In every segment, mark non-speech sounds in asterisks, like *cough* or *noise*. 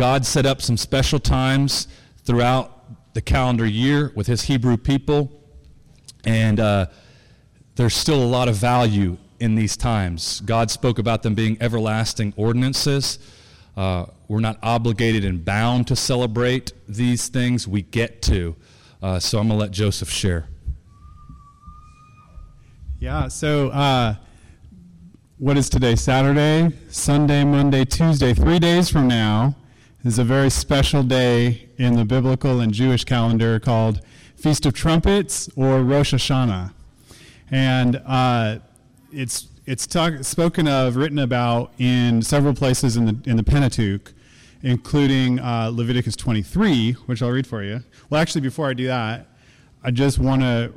God set up some special times throughout the calendar year with his Hebrew people, and uh, there's still a lot of value in these times. God spoke about them being everlasting ordinances. Uh, we're not obligated and bound to celebrate these things. We get to. Uh, so I'm going to let Joseph share. Yeah, so uh, what is today? Saturday, Sunday, Monday, Tuesday. Three days from now is a very special day in the biblical and Jewish calendar called Feast of Trumpets or Rosh Hashanah. And uh, it's, it's talk, spoken of, written about in several places in the, in the Pentateuch, including uh, Leviticus 23, which I'll read for you. Well, actually, before I do that, I just want to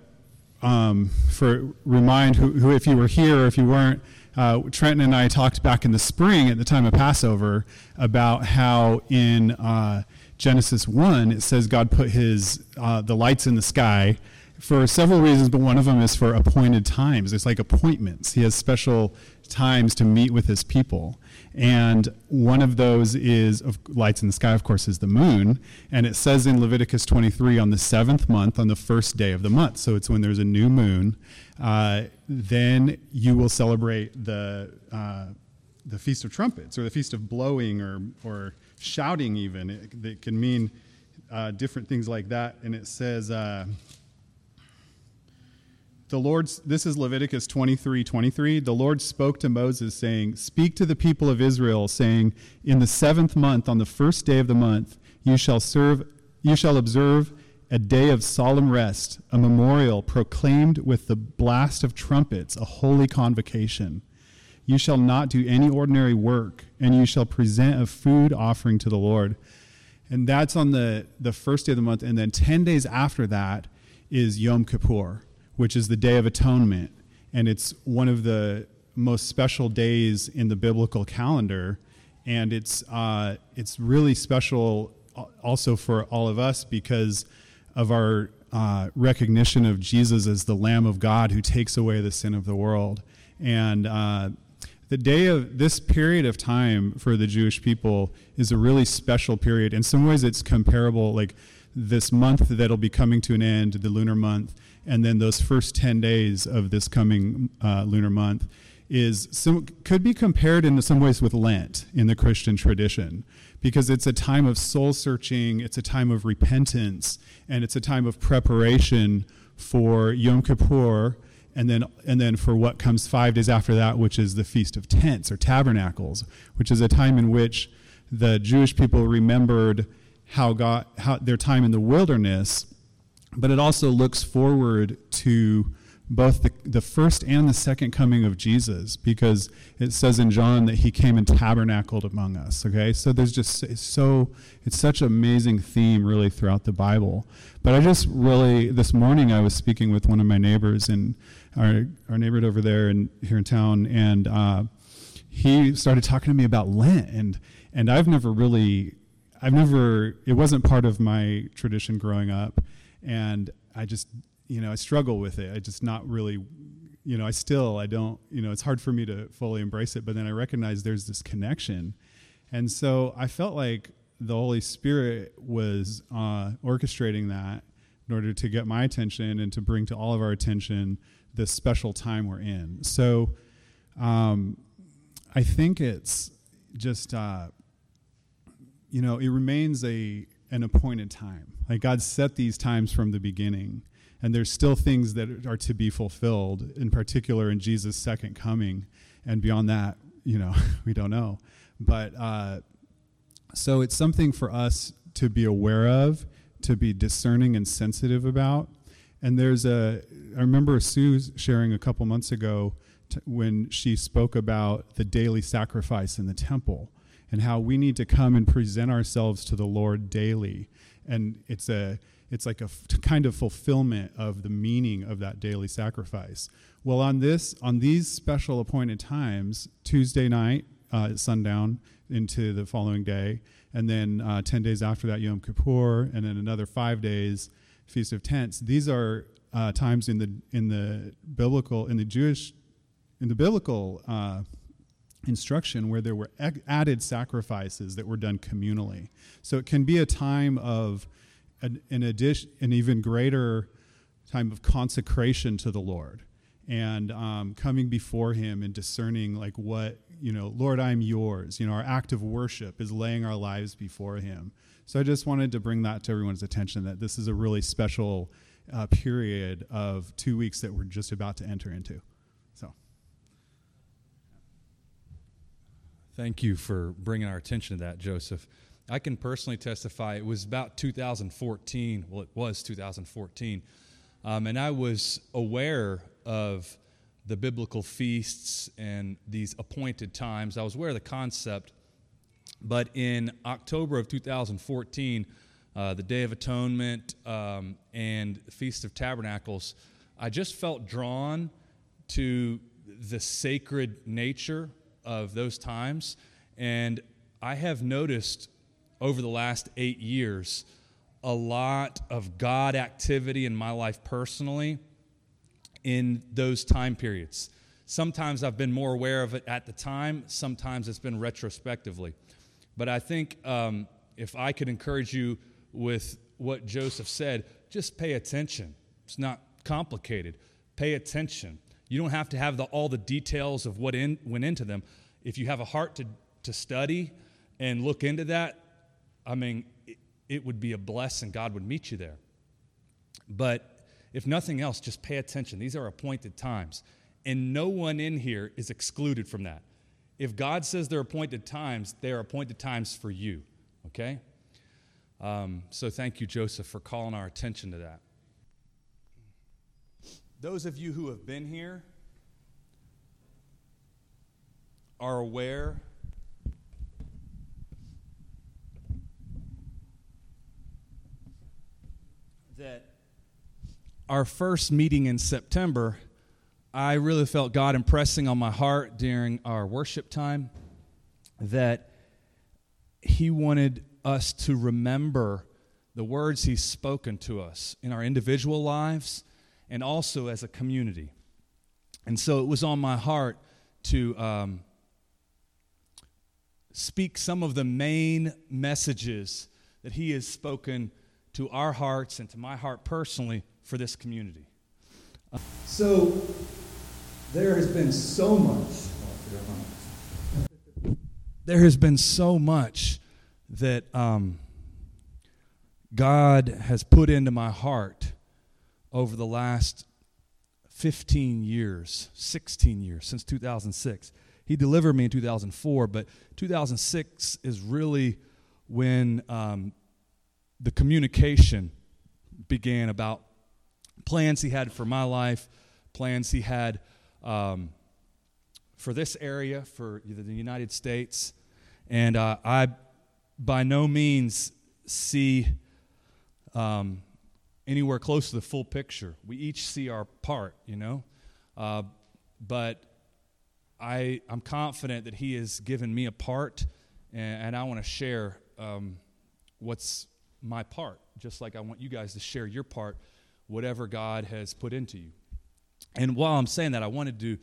um, for remind who, who, if you were here or if you weren't, uh, Trenton and I talked back in the spring at the time of Passover about how in uh, Genesis 1 it says God put his uh, the lights in the sky for several reasons, but one of them is for appointed times. It's like appointments. He has special times to meet with his people. And one of those is of lights in the sky, of course, is the moon. And it says in Leviticus 23 on the seventh month, on the first day of the month. So it's when there's a new moon. Uh, then you will celebrate the, uh, the Feast of Trumpets or the Feast of Blowing or, or shouting, even. It, it can mean uh, different things like that. And it says, uh, the Lord's, this is Leviticus 23 23. The Lord spoke to Moses, saying, Speak to the people of Israel, saying, In the seventh month, on the first day of the month, you shall serve, you shall observe a day of solemn rest, a memorial proclaimed with the blast of trumpets, a holy convocation. You shall not do any ordinary work, and you shall present a food offering to the Lord. And that's on the, the first day of the month. And then 10 days after that is Yom Kippur which is the Day of Atonement. And it's one of the most special days in the biblical calendar. And it's, uh, it's really special also for all of us because of our uh, recognition of Jesus as the Lamb of God who takes away the sin of the world. And uh, the day of this period of time for the Jewish people is a really special period. In some ways, it's comparable, like this month that'll be coming to an end, the lunar month, and then those first 10 days of this coming uh, lunar month is some, could be compared in some ways with Lent in the Christian tradition because it's a time of soul searching, it's a time of repentance, and it's a time of preparation for Yom Kippur, and then and then for what comes five days after that, which is the Feast of Tents or Tabernacles, which is a time in which the Jewish people remembered how God how their time in the wilderness but it also looks forward to both the, the first and the second coming of Jesus because it says in John that he came and tabernacled among us. Okay, so there's just it's so it's such an amazing theme really throughout the Bible. But I just really this morning I was speaking with one of my neighbors in our our neighbor over there and here in town, and uh, he started talking to me about Lent and and I've never really I've never it wasn't part of my tradition growing up and I just you know I struggle with it. I just not really you know I still I don't you know it's hard for me to fully embrace it. But then I recognize there's this connection, and so I felt like the Holy Spirit was uh, orchestrating that in order to get my attention and to bring to all of our attention this special time we're in. So um, I think it's just uh, you know it remains a an appointed time. Like God set these times from the beginning, and there's still things that are to be fulfilled, in particular in Jesus' second coming. And beyond that, you know, *laughs* we don't know. But uh, so it's something for us to be aware of, to be discerning and sensitive about. And there's a, I remember Sue sharing a couple months ago t- when she spoke about the daily sacrifice in the temple and how we need to come and present ourselves to the Lord daily. And it's a it's like a f- kind of fulfillment of the meaning of that daily sacrifice. Well, on this on these special appointed times, Tuesday night uh, sundown into the following day, and then uh, ten days after that Yom Kippur, and then another five days Feast of Tents. These are uh, times in the in the biblical in the Jewish in the biblical uh, instruction where there were added sacrifices that were done communally. So it can be a time of an, an addition, an even greater time of consecration to the Lord and um, coming before Him and discerning like what you know, Lord, I'm yours. You know, our act of worship is laying our lives before Him. So I just wanted to bring that to everyone's attention that this is a really special uh, period of two weeks that we're just about to enter into. So. Thank you for bringing our attention to that, Joseph. I can personally testify it was about 2014. Well, it was 2014. Um, and I was aware of the biblical feasts and these appointed times. I was aware of the concept. But in October of 2014, uh, the Day of Atonement um, and Feast of Tabernacles, I just felt drawn to the sacred nature of those times. And I have noticed over the last eight years a lot of God activity in my life personally in those time periods. Sometimes I've been more aware of it at the time, sometimes it's been retrospectively. But I think um, if I could encourage you with what Joseph said, just pay attention. It's not complicated. Pay attention. You don't have to have the, all the details of what in, went into them. If you have a heart to, to study and look into that, I mean, it, would be a blessing. God would meet you there. But if nothing else, just pay attention. These are appointed times. And no one in here is excluded from that. If God says they're appointed times, they are appointed times for you. Okay? Um, so thank you, Joseph, for calling our attention to that. Those of you who have been here are aware that our first meeting in September, I really felt God impressing on my heart during our worship time that He wanted us to remember the words He's spoken to us in our individual lives and also as a community. And so it was on my heart to um, speak some of the main messages that He has spoken to our hearts and to my heart personally for this community. So there has been so much. There has been so much that um, God has put into my heart over the last 15 years, 16 years, since 2006. He delivered me in 2004, but 2006 is really when um, the communication began about plans he had for my life, plans he had um, for this area, for the United States. And uh, I, by no means, see um, anywhere close to the full picture. We each see our part, you know. Uh, but I, I'm confident that He has given me a part, and, and I want to share um, what's my part, just like I want you guys to share your part whatever God has put into you. And while I'm saying that, I wanted to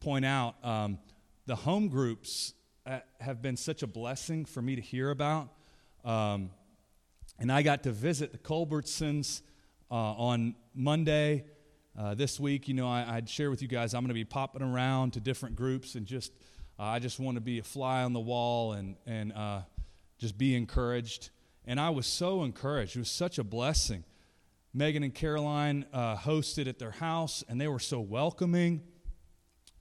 point out um, the home groups uh, have been such a blessing for me to hear about. Um, and I got to visit the Culbertsons uh, on Monday uh, this week. You know, I, would share with you guys I'm going to be popping around to different groups and just uh, I just want to be a fly on the wall and and uh, just be encouraged. And I was so encouraged. It was such a blessing. Megan and Caroline uh, hosted at their house, and they were so welcoming,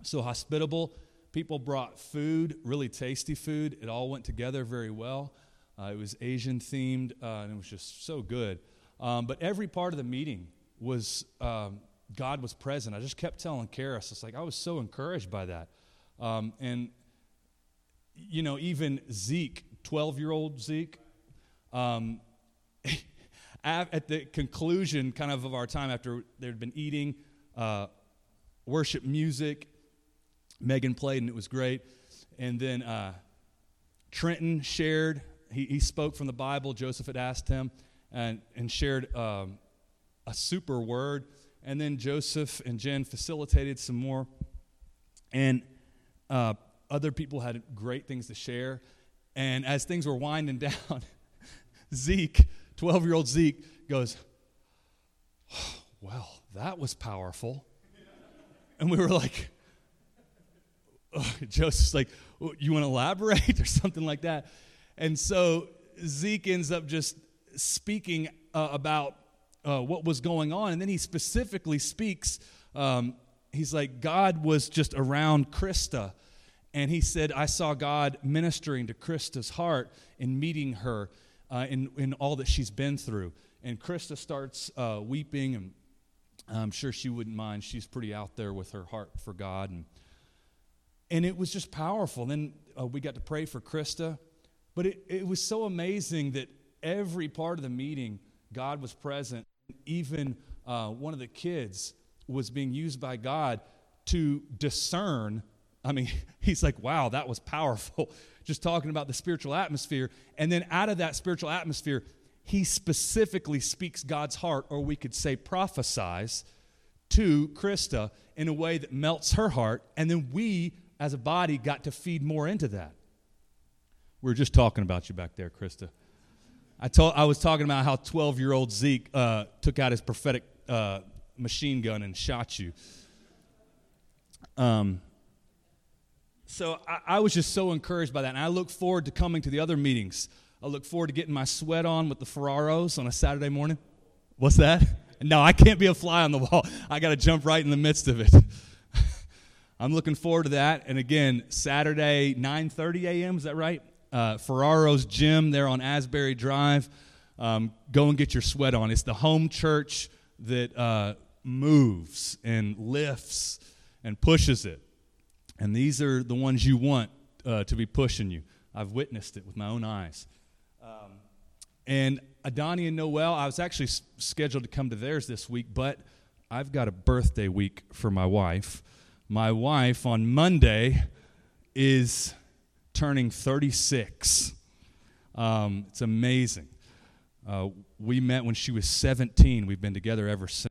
so hospitable. People brought food, really tasty food. It all went together very well. Uh, it was Asian themed, uh, and it was just so good. Um, but every part of the meeting was um, God was present. I just kept telling Karis, it's like I was so encouraged by that. Um, and you know, even Zeke, twelve-year-old Zeke. Um, *laughs* at the conclusion kind of of our time after there'd been eating uh, worship music megan played and it was great. And then uh, trenton shared he, he spoke from the bible. Joseph had asked him and, and shared um, a super word. And then joseph and jen facilitated some more. And uh, other people had great things to share. And as things were winding *laughs* down, Zeke, 12 year old Zeke, goes, oh, Well, that was powerful. And we were like, oh, Joseph's like, You want to elaborate *laughs* or something like that? And so Zeke ends up just speaking uh, about uh, what was going on. And then he specifically speaks, um, he's like, God was just around Krista. And he said, I saw God ministering to Krista's heart and meeting her uh, in, in all that she's been through. And Krista starts uh, weeping, and I'm sure she wouldn't mind. She's pretty out there with her heart for God. And, and it was just powerful. Then uh, we got to pray for Krista. But it, it was so amazing that every part of the meeting, God was present. Even uh, one of the kids was being used by God to discern. I mean, *laughs* he's like, wow, that was powerful. Just talking about the spiritual atmosphere. And then out of that spiritual atmosphere, he specifically speaks God's heart, or we could say prophesies to Krista in a way that melts her heart. And then we, as a body, got to feed more into that. We were just talking about you back there, Krista. I, told, I was talking about how 12 year old Zeke uh, took out his prophetic uh, machine gun and shot you. Um, so I, I, was just so encouraged by that. And I look forward to coming to the other meetings. I look forward to getting my sweat on with the Ferraros on a Saturday morning. What's that? No, I can't be a fly on the wall. I got to jump right in the midst of it. *laughs* I'm looking forward to that. And again, Saturday, 9:30 a.m. Is that right? Uh, Ferraro's Gym there on Asbury Drive. Um, go and get your sweat on. It's the home church that uh, moves and lifts and pushes it. And these are the ones you want uh, to be pushing you. I've witnessed it with my own eyes. Um, and Adani and Noel, I was actually s- scheduled to come to theirs this week, but I've got a birthday week for my wife. My wife on Monday is turning 36. Um, it's amazing. Uh, we met when she was 17. We've been together ever since.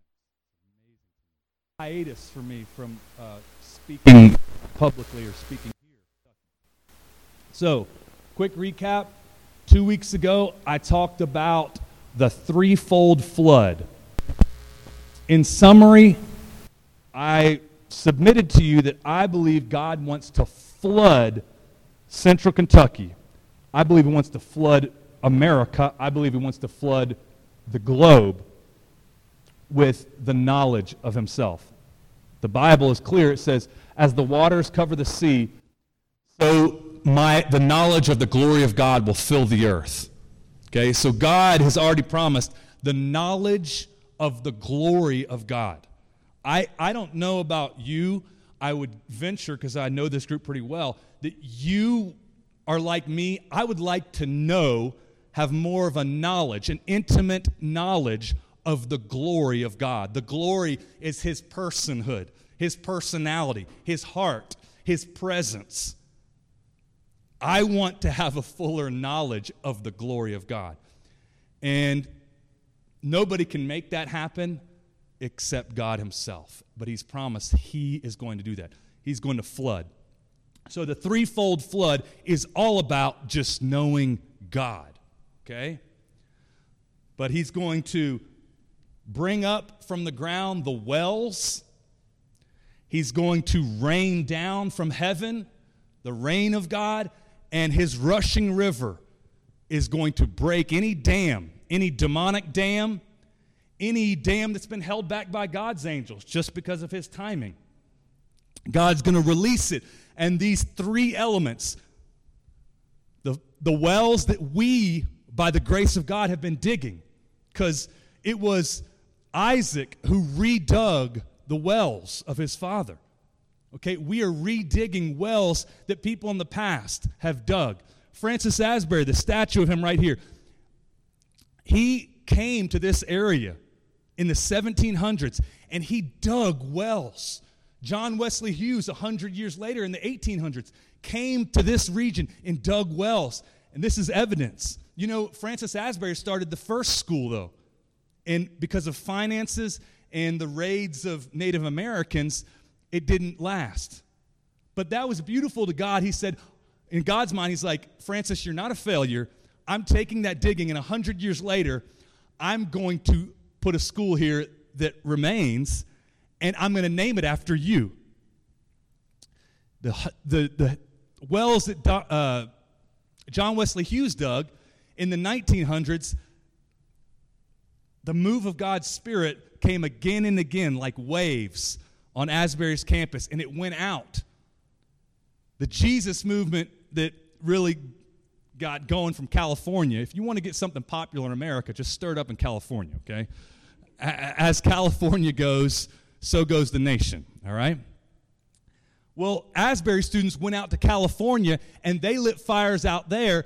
Hiatus for me from uh, speaking publicly or speaking here. So, quick recap. Two weeks ago, I talked about the threefold flood. In summary, I submitted to you that I believe God wants to flood central Kentucky. I believe He wants to flood America. I believe He wants to flood the globe with the knowledge of Himself. The Bible is clear. It says, As the waters cover the sea, so my, the knowledge of the glory of God will fill the earth. Okay, so God has already promised the knowledge of the glory of God. I, I don't know about you. I would venture, because I know this group pretty well, that you are like me. I would like to know, have more of a knowledge, an intimate knowledge of the glory of God. The glory is His personhood, His personality, His heart, His presence. I want to have a fuller knowledge of the glory of God. And nobody can make that happen except God Himself. But He's promised He is going to do that. He's going to flood. So the threefold flood is all about just knowing God, okay? But He's going to bring up from the ground the wells. He's going to rain down from heaven the rain of God, and his rushing river is going to break any dam, any demonic dam, any dam that's been held back by God's angels just because of his timing. God's going to release it. And these three elements the, the wells that we, by the grace of God, have been digging, because it was Isaac who redug the wells of his father. Okay, we are redigging wells that people in the past have dug. Francis Asbury, the statue of him right here, he came to this area in the 1700s and he dug wells. John Wesley Hughes, 100 years later in the 1800s, came to this region and dug wells. And this is evidence. You know, Francis Asbury started the first school, though. And because of finances and the raids of Native Americans, it didn't last. But that was beautiful to God. He said, in God's mind, He's like, Francis, you're not a failure. I'm taking that digging, and 100 years later, I'm going to put a school here that remains, and I'm going to name it after you. The, the, the wells that uh, John Wesley Hughes dug in the 1900s, the move of God's Spirit came again and again like waves on Asbury's campus, and it went out. The Jesus movement that really got going from California, if you want to get something popular in America, just stir it up in California, okay? As California goes, so goes the nation, all right? Well, Asbury students went out to California and they lit fires out there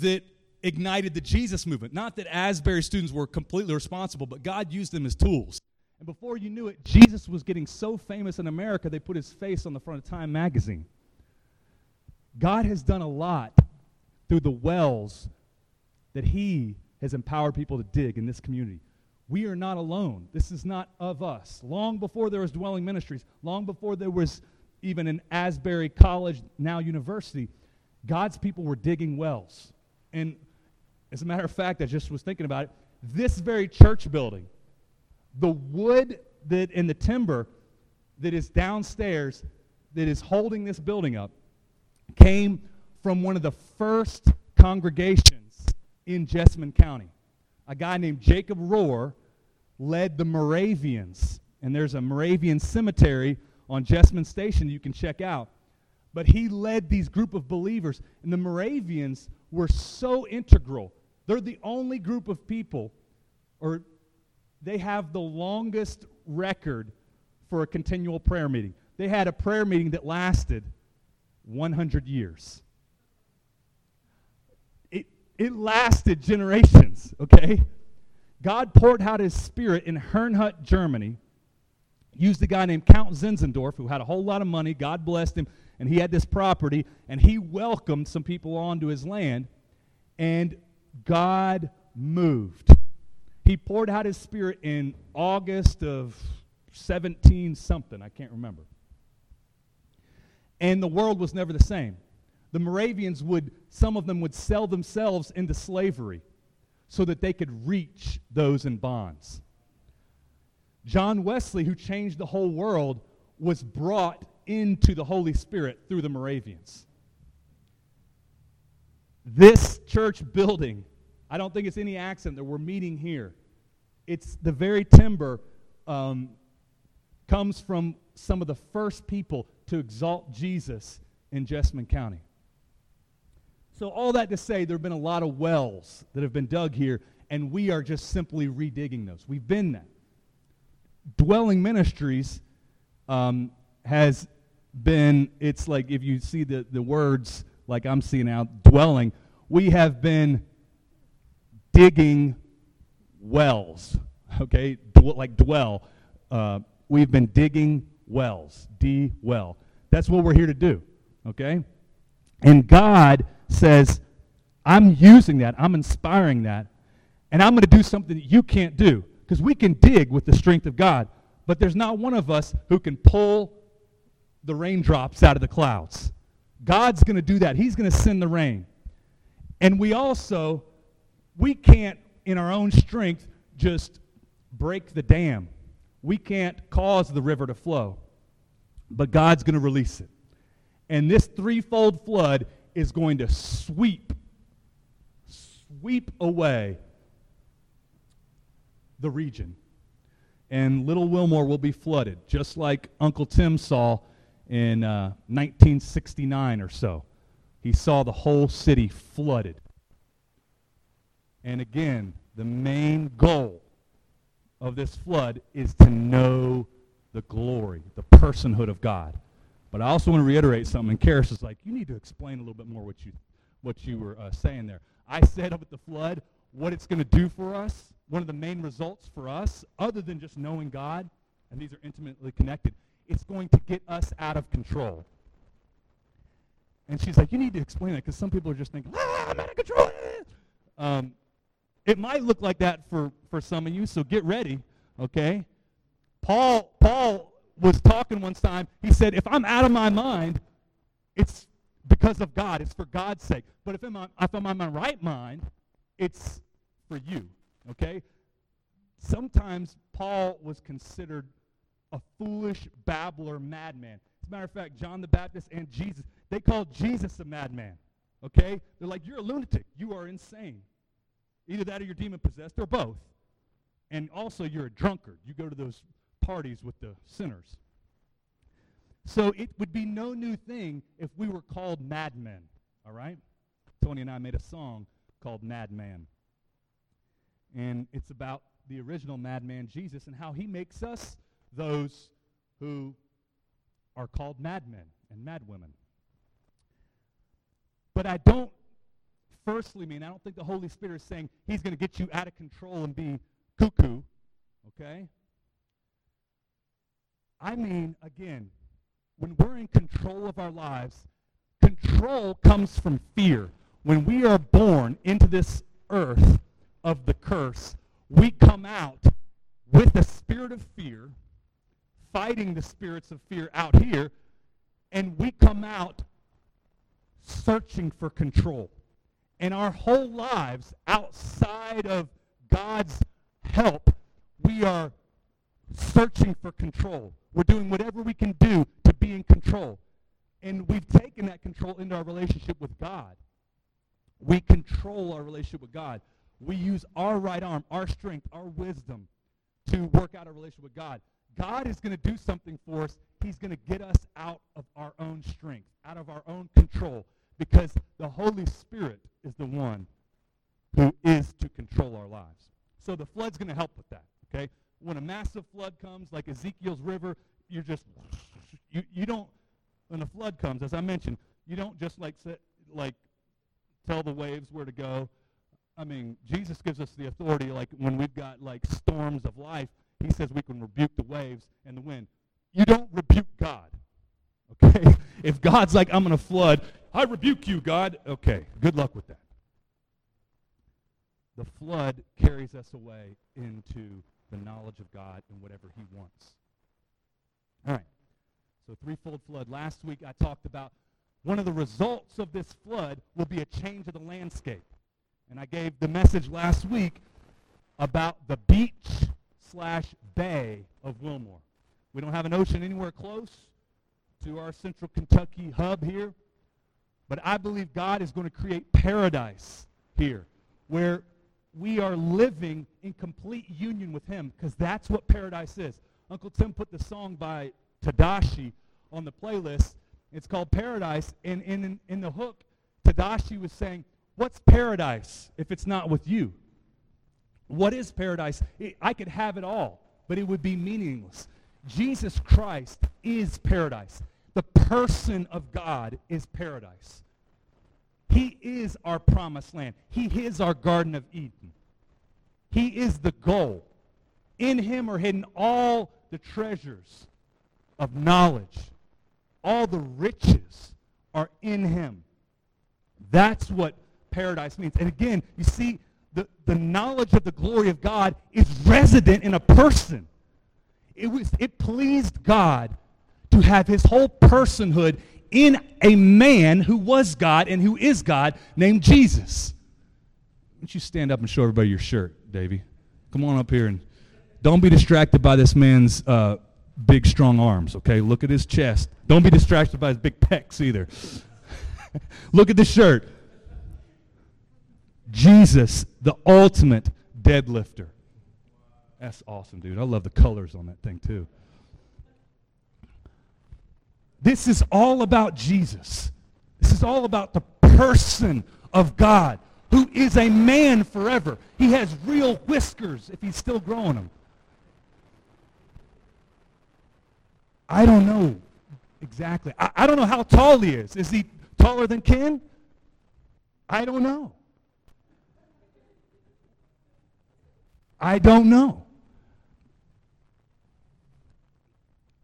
that ignited the Jesus movement. Not that Asbury students were completely responsible, but God used them as tools. And before you knew it, Jesus was getting so famous in America, they put his face on the front of Time magazine. God has done a lot through the wells that he has empowered people to dig in this community. We are not alone. This is not of us. Long before there was dwelling ministries, long before there was even an Asbury College, now university, God's people were digging wells. And as a matter of fact, I just was thinking about it. This very church building, the wood that and the timber that is downstairs that is holding this building up came from one of the first congregations in Jessamine County. A guy named Jacob Rohr led the Moravians, and there's a Moravian cemetery on Jessamine Station you can check out. But he led these group of believers, and the Moravians were so integral. They're the only group of people, or they have the longest record for a continual prayer meeting. They had a prayer meeting that lasted 100 years. It, it lasted generations, okay? God poured out his spirit in Herrnhut, Germany used a guy named Count Zinzendorf who had a whole lot of money. God blessed him, and he had this property, and he welcomed some people onto his land, and God moved. He poured out his spirit in August of 17 something, I can't remember. And the world was never the same. The Moravians would, some of them would sell themselves into slavery so that they could reach those in bonds. John Wesley, who changed the whole world, was brought into the Holy Spirit through the Moravians. This church building, I don't think it's any accident that we're meeting here. It's the very timber um, comes from some of the first people to exalt Jesus in Jessamine County. So, all that to say, there have been a lot of wells that have been dug here, and we are just simply redigging those. We've been that dwelling ministries um, has been, it's like if you see the, the words like I'm seeing out, dwelling, we have been digging wells, okay? D- like dwell. Uh, we've been digging wells, D well. That's what we're here to do, okay? And God says, I'm using that, I'm inspiring that, and I'm going to do something that you can't do. Because we can dig with the strength of God, but there's not one of us who can pull the raindrops out of the clouds. God's going to do that. He's going to send the rain. And we also, we can't, in our own strength, just break the dam. We can't cause the river to flow. But God's going to release it. And this threefold flood is going to sweep, sweep away the region. And Little Wilmore will be flooded, just like Uncle Tim saw in uh, 1969 or so. He saw the whole city flooded. And again, the main goal of this flood is to know the glory, the personhood of God. But I also want to reiterate something. Karis is like, you need to explain a little bit more what you, what you were uh, saying there. I said up at the flood what it's going to do for us one of the main results for us, other than just knowing God, and these are intimately connected, it's going to get us out of control. And she's like, you need to explain that because some people are just thinking, ah, I'm out of control. Um, it might look like that for, for some of you, so get ready, okay? Paul, Paul was talking one time. He said, if I'm out of my mind, it's because of God. It's for God's sake. But if I'm, if I'm on my right mind, it's for you. Okay? Sometimes Paul was considered a foolish babbler madman. As a matter of fact, John the Baptist and Jesus, they called Jesus a madman. Okay? They're like, you're a lunatic. You are insane. Either that or you're demon possessed or both. And also, you're a drunkard. You go to those parties with the sinners. So it would be no new thing if we were called madmen. All right? Tony and I made a song called Madman. And it's about the original madman Jesus and how he makes us those who are called madmen and madwomen. But I don't firstly mean, I don't think the Holy Spirit is saying he's going to get you out of control and be cuckoo, okay? I mean, again, when we're in control of our lives, control comes from fear. When we are born into this earth of the curse, we come out with the spirit of fear, fighting the spirits of fear out here, and we come out searching for control. And our whole lives, outside of God's help, we are searching for control. We're doing whatever we can do to be in control. And we've taken that control into our relationship with God. We control our relationship with God. We use our right arm, our strength, our wisdom to work out a relationship with God. God is going to do something for us. He's going to get us out of our own strength, out of our own control, because the Holy Spirit is the one who is to control our lives. So the flood's going to help with that, okay? When a massive flood comes, like Ezekiel's river, you're just, you, you don't, when a flood comes, as I mentioned, you don't just like, sit, like tell the waves where to go. I mean, Jesus gives us the authority, like when we've got like storms of life, he says we can rebuke the waves and the wind. You don't rebuke God. *laughs* Okay? If God's like, I'm going to flood, I rebuke you, God. Okay, good luck with that. The flood carries us away into the knowledge of God and whatever he wants. All right. So threefold flood. Last week I talked about one of the results of this flood will be a change of the landscape. And I gave the message last week about the beach slash bay of Wilmore. We don't have an ocean anywhere close to our central Kentucky hub here. But I believe God is going to create paradise here where we are living in complete union with him because that's what paradise is. Uncle Tim put the song by Tedashii on the playlist. It's called Paradise. And in, in the hook, Tedashii was saying, What's paradise if it's not with you? What is paradise? I could have it all, but it would be meaningless. Jesus Christ is paradise. The person of God is paradise. He is our promised land. He is our Garden of Eden. He is the goal. In him are hidden all the treasures of knowledge. All the riches are in him. That's what paradise means. And again, you see, the, the knowledge of the glory of God is resident in a person. It, was, it pleased God to have his whole personhood in a man who was God and who is God named Jesus. Why don't you stand up and show everybody your shirt, Davy? Come on up here and don't be distracted by this man's uh, big, strong arms, okay? Look at his chest. Don't be distracted by his big pecs either. *laughs* Look at the shirt. Jesus, the ultimate deadlifter. That's awesome, dude. I love the colors on that thing, too. This is all about Jesus. This is all about the person of God who is a man forever. He has real whiskers if he's still growing them. I don't know exactly. I, I, don't know how tall he is. Is he taller than Ken? I don't know. I don't know.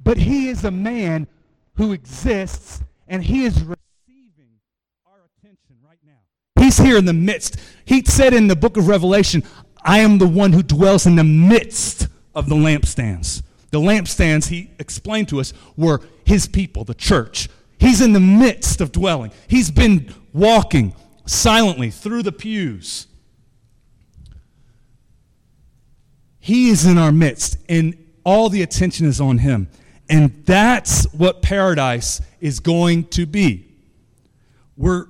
But he is a man who exists, and he is receiving our attention right now. He's here in the midst. He said in the book of Revelation, I am the one who dwells in the midst of the lampstands. The lampstands, he explained to us, were his people, the church. He's in the midst of dwelling. He's been walking silently through the pews. He is in our midst, and all the attention is on him. And that's what paradise is going to be. We're,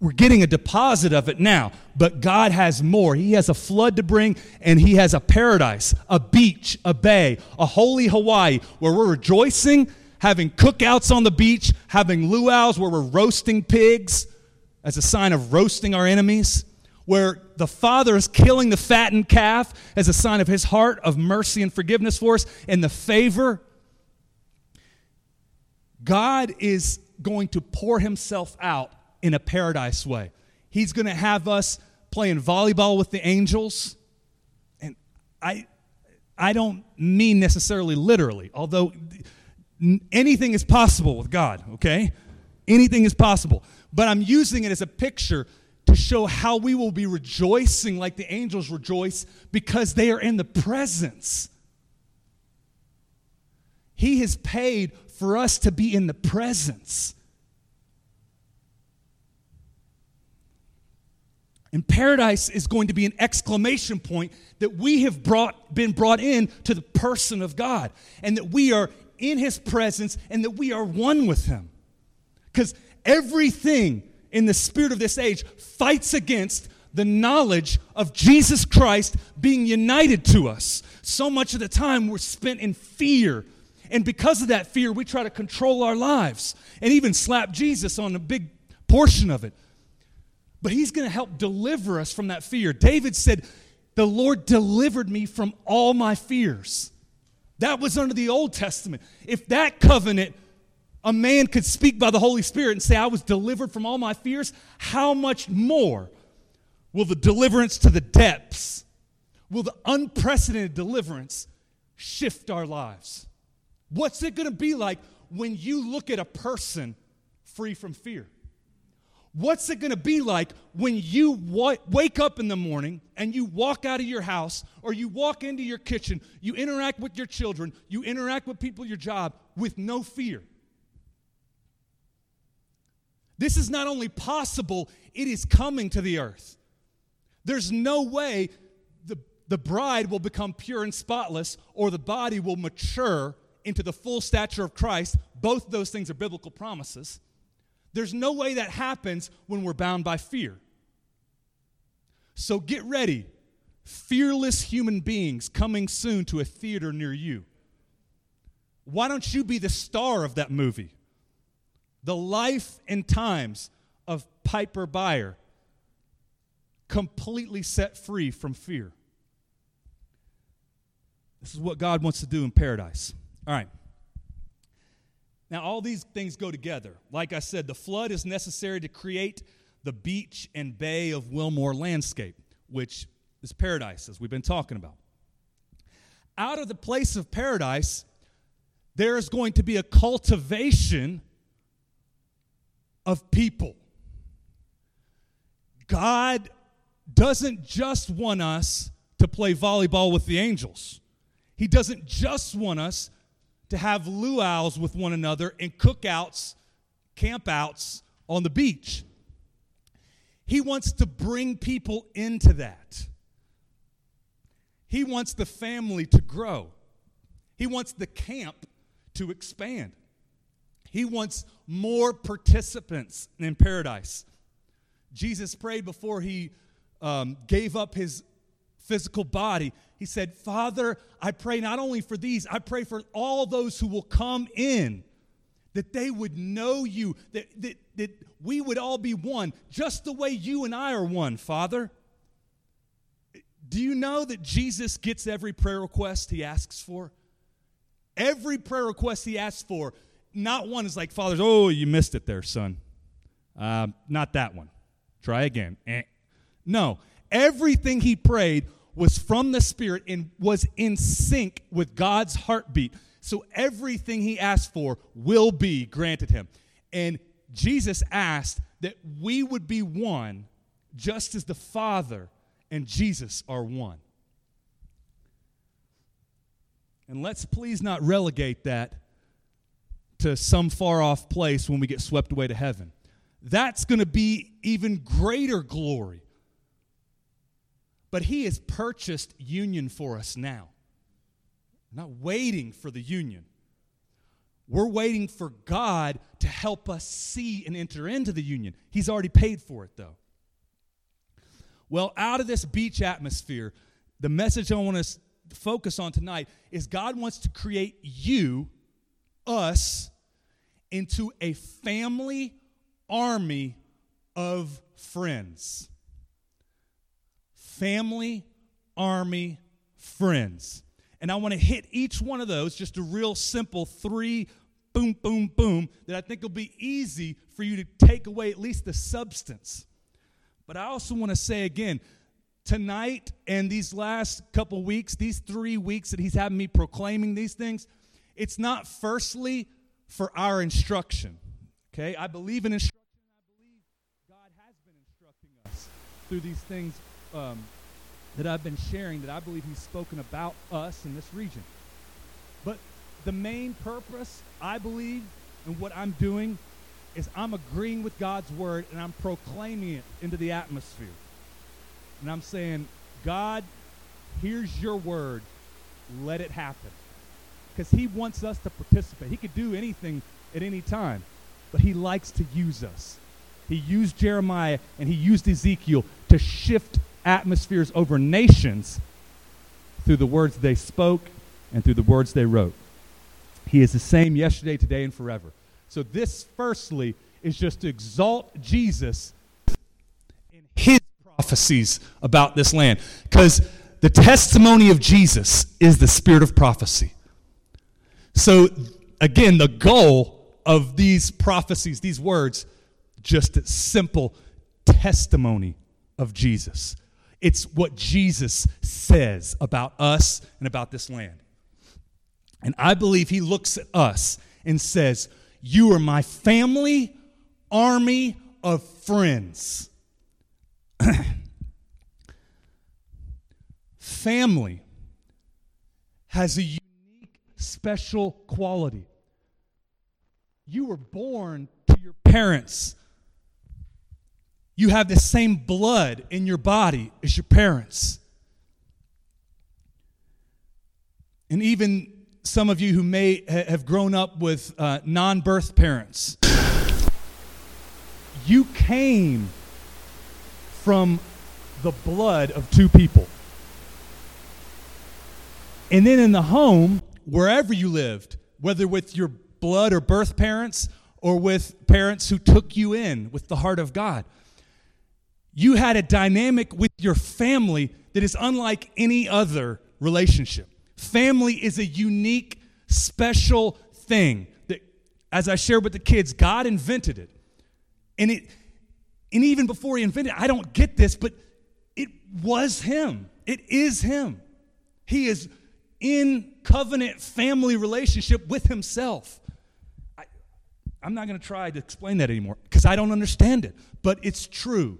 we're getting a deposit of it now, but God has more. He has a flood to bring, and He has a paradise, a beach, a bay, a holy Hawaii where we're rejoicing, having cookouts on the beach, having luau's where we're roasting pigs as a sign of roasting our enemies where the father is killing the fattened calf as a sign of his heart of mercy and forgiveness for us and the favor. God is going to pour himself out in a paradise way. He's going to have us playing volleyball with the angels. And I I don't mean necessarily literally, although anything is possible with God, okay? Anything is possible. But I'm using it as a picture to show how we will be rejoicing like the angels rejoice because they are in the presence. He has paid for us to be in the presence. And paradise is going to be an exclamation point that we have brought, been brought in to the person of God and that we are in his presence and that we are one with him. Because everything in the spirit of this age fights against the knowledge of Jesus Christ being united to us. So much of the time we're spent in fear. And because of that fear, we try to control our lives and even slap Jesus on a big portion of it. But he's going to help deliver us from that fear. David said, The Lord delivered me from all my fears. That was under the Old Testament. If that covenant a man could speak by the Holy Spirit and say, I was delivered from all my fears, how much more will the deliverance to the depths, will the unprecedented deliverance shift our lives? What's it going to be like when you look at a person free from fear? What's it going to be like when you wake up in the morning and you walk out of your house or you walk into your kitchen, you interact with your children, you interact with people your job with no fear? This is not only possible, it is coming to the earth. There's no way the, the bride will become pure and spotless or the body will mature into the full stature of Christ. Both those things are biblical promises. There's no way that happens when we're bound by fear. So get ready. Fearless human beings coming soon to a theater near you. Why don't you be the star of that movie? The life and times of Piper Byer, completely set free from fear. This is what God wants to do in paradise. All right. Now, all these things go together. Like I said, the flood is necessary to create the beach and bay of Wilmore landscape, which is paradise, as we've been talking about. Out of the place of paradise, there is going to be a cultivation of people. God doesn't just want us to play volleyball with the angels. He doesn't just want us to have luau's with one another and cookouts, campouts on the beach. He wants to bring people into that. He wants the family to grow. He wants the camp to expand. He wants more participants in paradise. Jesus prayed before he um, gave up his physical body. He said, Father, I pray not only for these, I pray for all those who will come in, that they would know you, that, that, that we would all be one, just the way you and I are one, Father. Do you know that Jesus gets every prayer request he asks for? Every prayer request he asks for, not one is like, Father's, oh, you missed it there, son. Uh, not that one. Try again. Eh. No. Everything he prayed was from the Spirit and was in sync with God's heartbeat. So everything he asked for will be granted him. And Jesus asked that we would be one just as the Father and Jesus are one. And let's please not relegate that to some far off place when we get swept away to heaven. That's going to be even greater glory. But He has purchased union for us now. We're not waiting for the union. We're waiting for God to help us see and enter into the union. He's already paid for it, though. Well, out of this beach atmosphere, the message I want to focus on tonight is God wants to create you, us, into a family army of friends. Family, army, friends. And I want to hit each one of those, just a real simple three boom, boom, boom, that I think will be easy for you to take away at least the substance. But I also want to say again, tonight and these last couple weeks, these three weeks that he's having me proclaiming these things, it's not firstly for our instruction. Okay? I believe in instruction. I believe God has been instructing us through these things um, that I've been sharing that I believe he's spoken about us in this region. But the main purpose, I believe, and what I'm doing is I'm agreeing with God's word and I'm proclaiming it into the atmosphere. And I'm saying, God, here's your word. Let it happen. Because he wants us to participate. He could do anything at any time, but he likes to use us. He used Jeremiah and he used Ezekiel to shift atmospheres over nations through the words they spoke and through the words they wrote. He is the same yesterday, today, and forever. So, this, firstly, is just to exalt Jesus in his prophecies about this land. Because the testimony of Jesus is the spirit of prophecy. So, again, the goal of these prophecies, these words, just a simple testimony of Jesus. It's what Jesus says about us and about this land. And I believe he looks at us and says, You are my family army of friends. *clears throat* family has a special quality. You were born to your parents. You have the same blood in your body as your parents. And even some of you who may have grown up with uh, non birth parents, you came from the blood of two people. And then in the home, wherever you lived, whether with your blood or birth parents or with parents who took you in with the heart of God, you had a dynamic with your family that is unlike any other relationship. Family is a unique, special thing that, as I shared with the kids, God invented it. And it, and even before he invented it, I don't get this, but it was him. It is him. He is in covenant family relationship with himself. I, I'm not going to try to explain that anymore because I don't understand it, but it's true.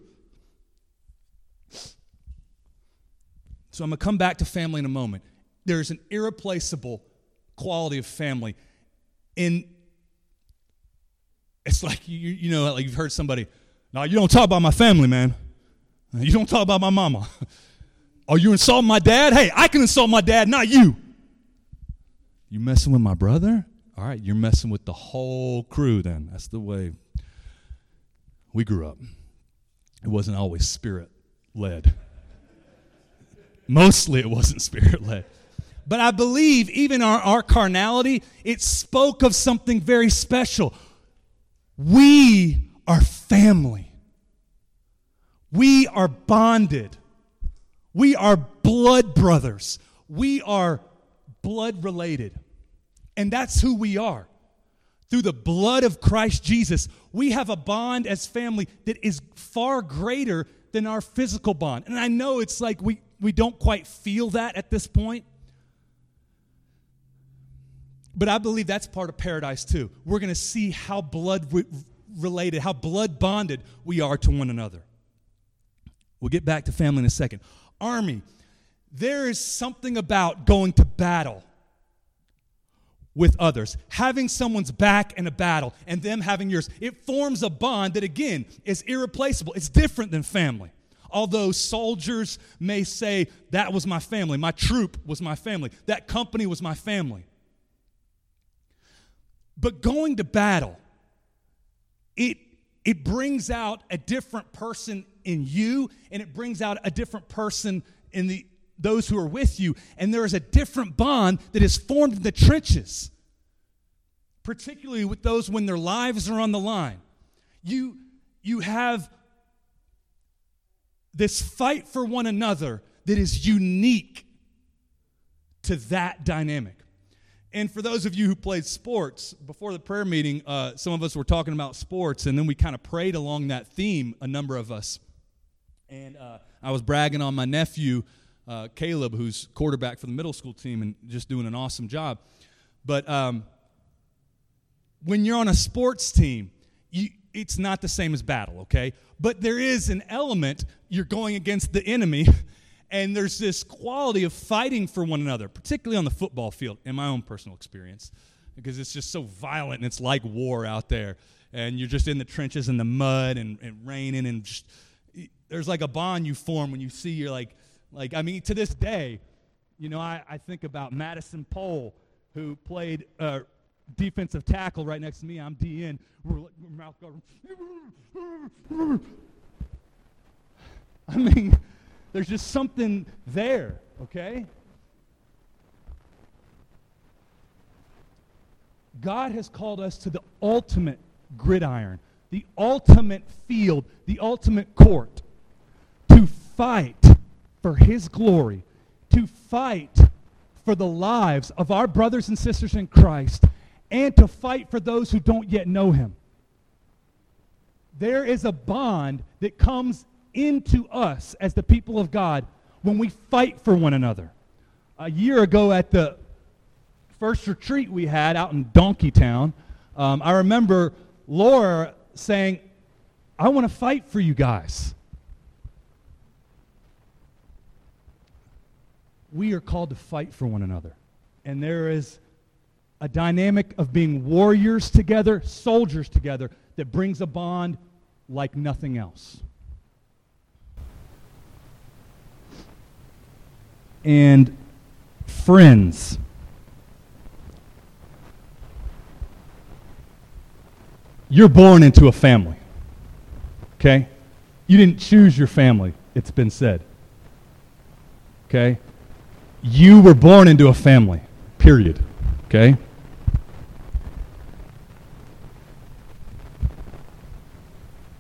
So I'm going to come back to family in a moment there's an irreplaceable quality of family. And it's like, you, you know, like you've heard somebody, no, you don't talk about my family, man. You don't talk about my mama. *laughs* Are you insulting my dad? Hey, I can insult my dad, not you. You messing with my brother? All right, you're messing with the whole crew then. That's the way we grew up. It wasn't always spirit led. Mostly it wasn't spirit led. But I believe even our, our carnality, it spoke of something very special. We are family. We are bonded. We are blood brothers. We are blood related. And that's who we are. Through the blood of Christ Jesus, we have a bond as family that is far greater than our physical bond. And I know it's like we, we don't quite feel that at this point. But I believe that's part of paradise too. We're going to see how blood related, how blood bonded we are to one another. We'll get back to family in a second. Army, there is something about going to battle with others, having someone's back in a battle and them having yours. It forms a bond that, again, is irreplaceable. It's different than family. Although soldiers may say, that was my family, my troop was my family, that company was my family. But going to battle, it, it brings out a different person in you, and it brings out a different person in the those who are with you, and there is a different bond that is formed in the trenches, particularly with those when their lives are on the line. You, you have this fight for one another that is unique to that dynamic. And for those of you who played sports, before the prayer meeting, uh, some of us were talking about sports, and then we kind of prayed along that theme, a number of us. And uh, I was bragging on my nephew uh, Caleb, who's quarterback for the middle school team and just doing an awesome job. But um, when you're on a sports team, you, it's not the same as battle, okay? But there is an element, you're going against the enemy, *laughs* and there's this quality of fighting for one another, particularly on the football field, in my own personal experience, because it's just so violent and it's like war out there. And you're just in the trenches in the mud and, and raining, and just, there's like a bond you form when you see you're like, like, I mean, to this day, you know, I, I think about Madison Pole, who played uh, defensive tackle right next to me. I'm DN. I mean, there's just something there, okay? God has called us to the ultimate gridiron, the ultimate field, the ultimate court to fight for His glory, to fight for the lives of our brothers and sisters in Christ, and to fight for those who don't yet know Him. There is a bond that comes into us as the people of God when we fight for one another. A year ago at the first retreat we had out in Donkeytown, um, I remember Laura saying, I want to fight for you guys. we are called to fight for one another. And there is a dynamic of being warriors together, soldiers together, that brings a bond like nothing else. And friends. You're born into a family. Okay? You didn't choose your family, it's been said. Okay? You were born into a family, period. Okay?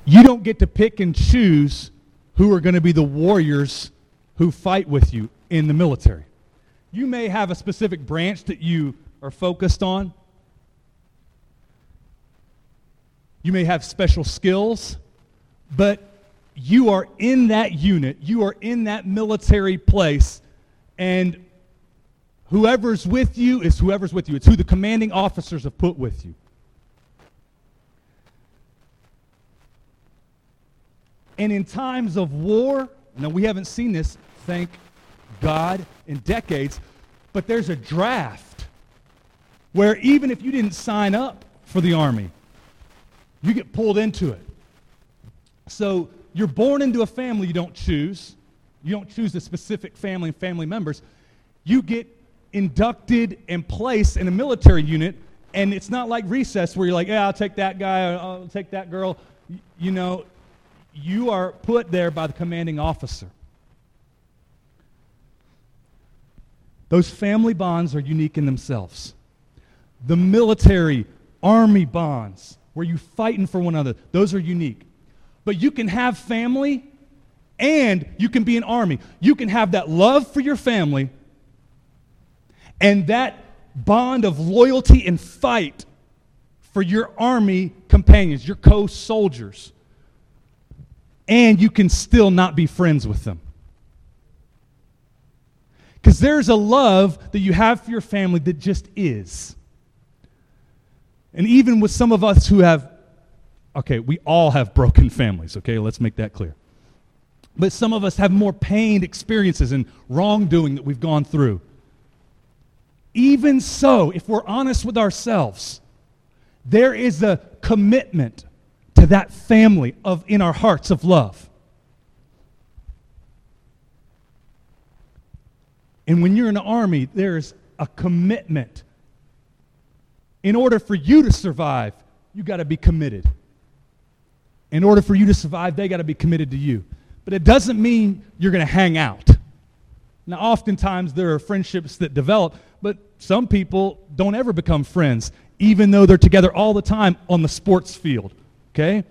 You don't get to pick and choose who are going to be the warriors who fight with you in the military. You may have a specific branch that you are focused on. You may have special skills, but you are in that unit, you are in that military place and whoever's with you is whoever's with you. It's who the commanding officers have put with you. And in times of war, now we haven't seen this, thank God, in decades, but there's a draft where even if you didn't sign up for the army, you get pulled into it. So you're born into a family you don't choose. You don't choose a specific family and family members. You get inducted and placed in a military unit, and it's not like recess where you're like, yeah, I'll take that guy, I'll take that girl. You know, you are put there by the commanding officer. Those family bonds are unique in themselves. The military, army bonds, where you're fighting for one another, those are unique. But you can have family and you can be an army. You can have that love for your family and that bond of loyalty and fight for your army companions, your co soldiers. And you can still not be friends with them. Because there's a love that you have for your family that just is. And even with some of us who have, okay, we all have broken families, okay? Let's make that clear. But some of us have more pained experiences and wrongdoing that we've gone through. Even so, if we're honest with ourselves, there is a commitment to that family of in our hearts of love. And when you're in the army, there's a commitment. In order for you to survive, you got to be committed. In order for you to survive, they got to be committed to you. But it doesn't mean you're going to hang out. Now, oftentimes there are friendships that develop, but some people don't ever become friends, even though they're together all the time on the sports field. Okay?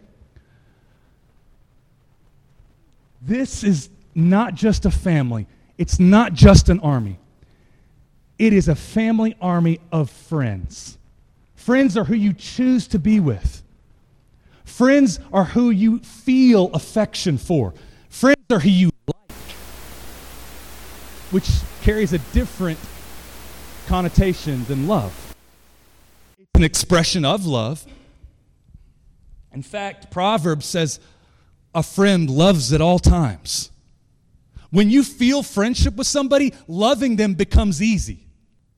This is not just a family, it's not just an army. It is a family army of friends. Friends are who you choose to be with. Friends are who you feel affection for. Friends are who you like, which carries a different connotation than love. It's an expression of love. In fact, Proverbs says, a friend loves at all times. When you feel friendship with somebody, loving them becomes easy.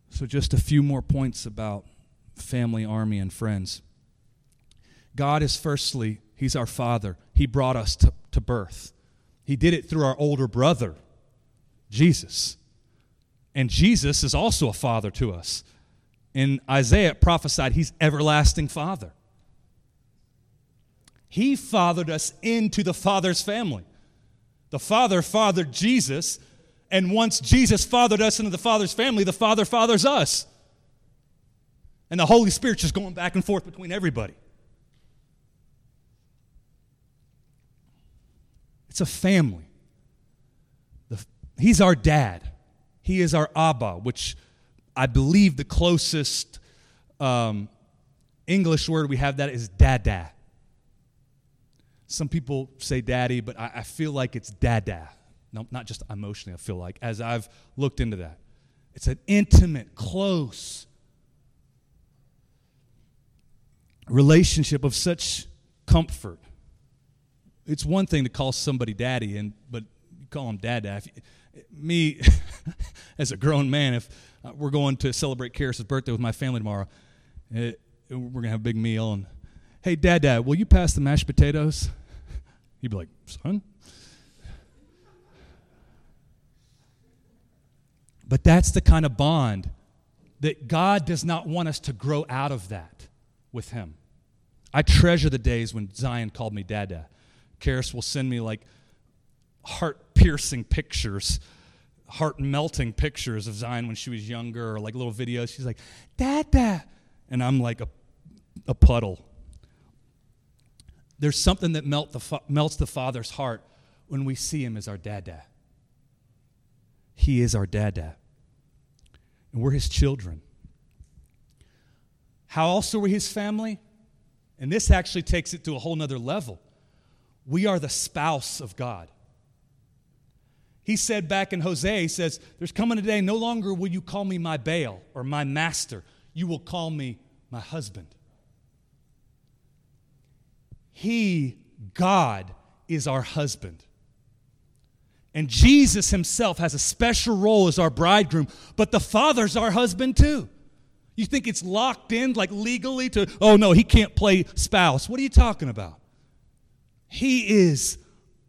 So, just a few more points about family, army, and friends. God is firstly, He's our Father. He brought us to, to birth. He did it through our older brother, Jesus. And Jesus is also a father to us. In Isaiah prophesied, He's everlasting Father. He fathered us into the Father's family. The Father fathered Jesus, and once Jesus fathered us into the Father's family, the Father fathers us. And the Holy Spirit's just going back and forth between everybody. It's a family. The, he's our dad. He is our Abba, which I believe the closest um, English word we have that is dada. Some people say daddy, but I, I feel like it's dada. No, not just emotionally, I feel like, as I've looked into that. It's an intimate, close relationship of such comfort. It's one thing to call somebody daddy, and but you call him dad. If, me, *laughs* as a grown man, if uh, we're going to celebrate Karis's birthday with my family tomorrow, it, we're going to have a big meal, and hey, dad, dad, will you pass the mashed potatoes? *laughs* He'd be like, son? But that's the kind of bond that God does not want us to grow out of that with Him. I treasure the days when Zion called me Dada. Karis will send me like heart piercing pictures, heart melting pictures of Zion when she was younger, or like little videos. She's like, Dada. And I'm like a, a puddle there's something that melt the, melts the Father's heart when we see Him as our dada. He is our dada. And we're His children. How else are we His family? And this actually takes it to a whole nother level. We are the spouse of God. He said back in Hosea, he says, There's coming a day, no longer will you call me my Baal or my master. You will call me my husband. He, God, is our husband. And Jesus himself has a special role as our bridegroom, but the Father's our husband too. You think it's locked in, like legally, to, oh no, he can't play spouse. What are you talking about? He is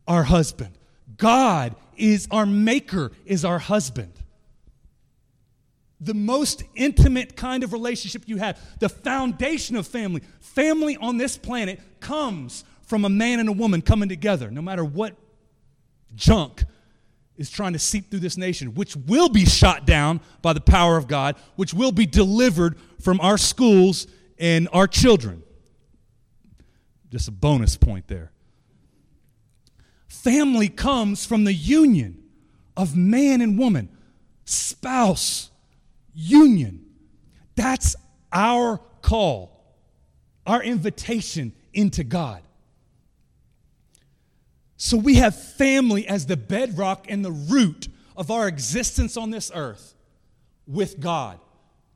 our husband. God is our maker, is our husband. The most intimate kind of relationship you have, the foundation of family. Family on this planet comes from a man and a woman coming together, no matter what junk is trying to seep through this nation, which will be shot down by the power of God, which will be delivered from our schools and our children. Just a bonus point there. Family comes from the union of man and woman, spouse, union. That's our call, our invitation into God. So we have family as the bedrock and the root of our existence on this earth with God.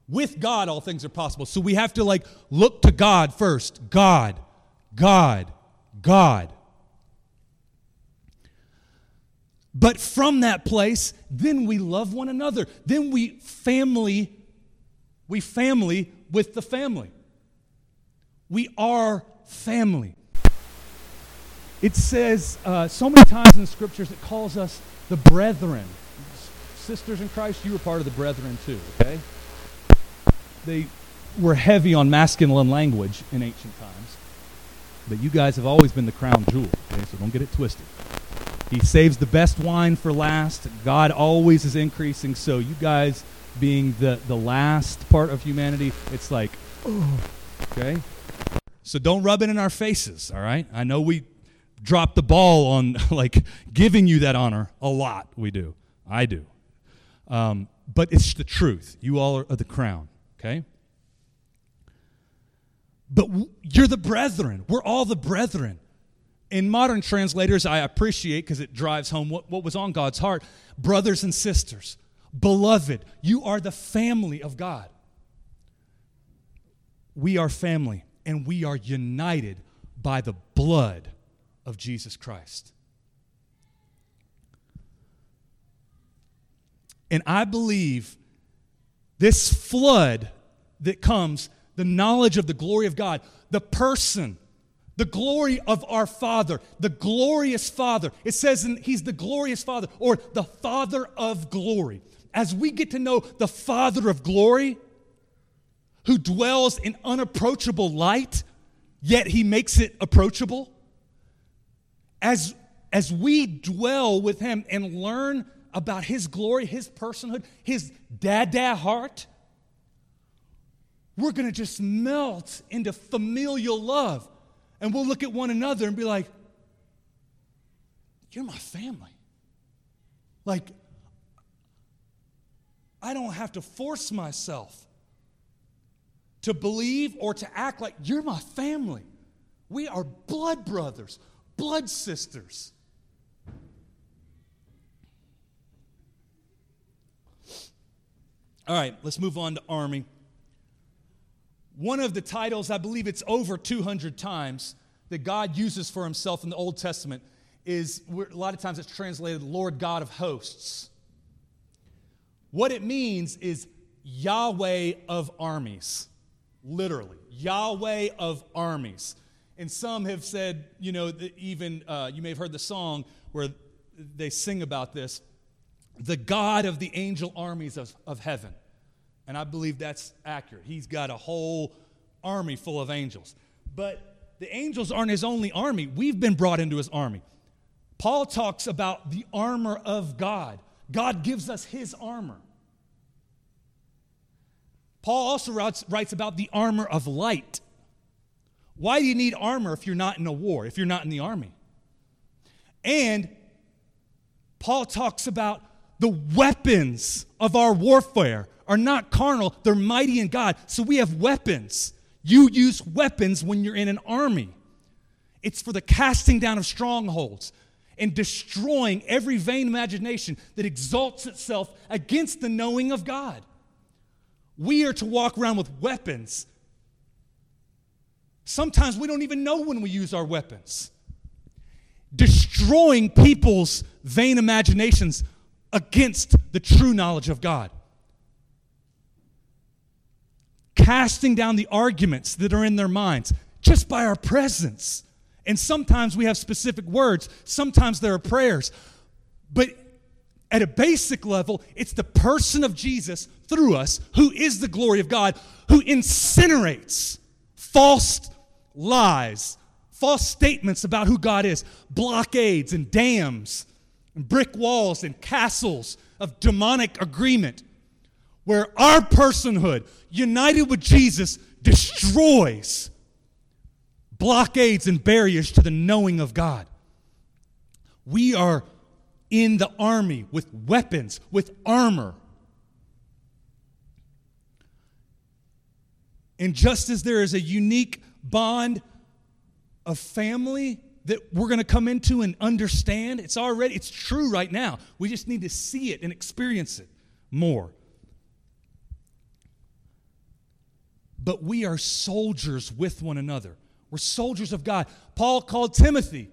With God, all things are possible. So we have to like look to God first. God, God, God. But from that place, then we love one another. Then we family We family with the family. We are family. It says uh, so many times in the scriptures it calls us the brethren. Sisters in Christ, you were part of the brethren too, okay? They were heavy on masculine language in ancient times. But you guys have always been the crown jewel, okay? So don't get it twisted. He saves the best wine for last. God always is increasing. So you guys being the, the last part of humanity, it's like, oh, okay? So don't rub it in our faces, all right? I know we drop the ball on *laughs* like giving you that honor a lot. We do. I do. Um, but it's the truth. You all are, the crown, okay? But w- you're the brethren. We're all the brethren. In modern translators, I appreciate because it drives home what, what was on God's heart. Brothers and sisters, beloved, you are the family of God. We are family, and we are united by the blood of Jesus Christ. And I believe this flood that comes, the knowledge of the glory of God, the person, the glory of our Father, the glorious Father. It says in, He's the glorious Father or the Father of glory. As we get to know the Father of glory, who dwells in unapproachable light, yet He makes it approachable, as, as we dwell with Him and learn about His glory, His personhood, His dada heart, we're going to just melt into familial love. And we'll look at one another and be like, You're my family. Like, I don't have to force myself to believe or to act like you're my family. We are blood brothers blood sisters. All right, let's move on to army. One of the titles, I believe it's over 200 times, that God uses for himself in the Old Testament is a lot of times it's translated Lord God of hosts. What it means is Yahweh of armies, literally, Yahweh of armies. And some have said, you know, even uh, you may have heard the song where they sing about this the God of the angel armies of, of heaven. And I believe that's accurate. He's got a whole army full of angels. But the angels aren't his only army, we've been brought into his army. Paul talks about the armor of God. God gives us his armor. Paul also writes, writes about the armor of light. Why do you need armor if you're not in a war, if you're not in the army? And Paul talks about the weapons of our warfare are not carnal, they're mighty in God. So we have weapons. You use weapons when you're in an army. It's for the casting down of strongholds and destroying every vain imagination that exalts itself against the knowing of God. We are to walk around with weapons Sometimes we don't even know when we use our weapons. Destroying people's vain imaginations against the true knowledge of God. Casting down the arguments that are in their minds just by our presence. And sometimes we have specific words, sometimes there are prayers. But at a basic level, it's the person of Jesus through us, who is the glory of God, who incinerates false lies, false statements about who God is, blockades and dams, and brick walls and castles of demonic agreement, where our personhood, united with Jesus, destroys blockades and barriers to the knowing of God. We are in the army with weapons, with armor. And just as there is a unique bond of family that we're going to come into and understand. It's already, it's true right now. We just need to see it and experience it more. But we are soldiers with one another. We're soldiers of God. Paul called Timothy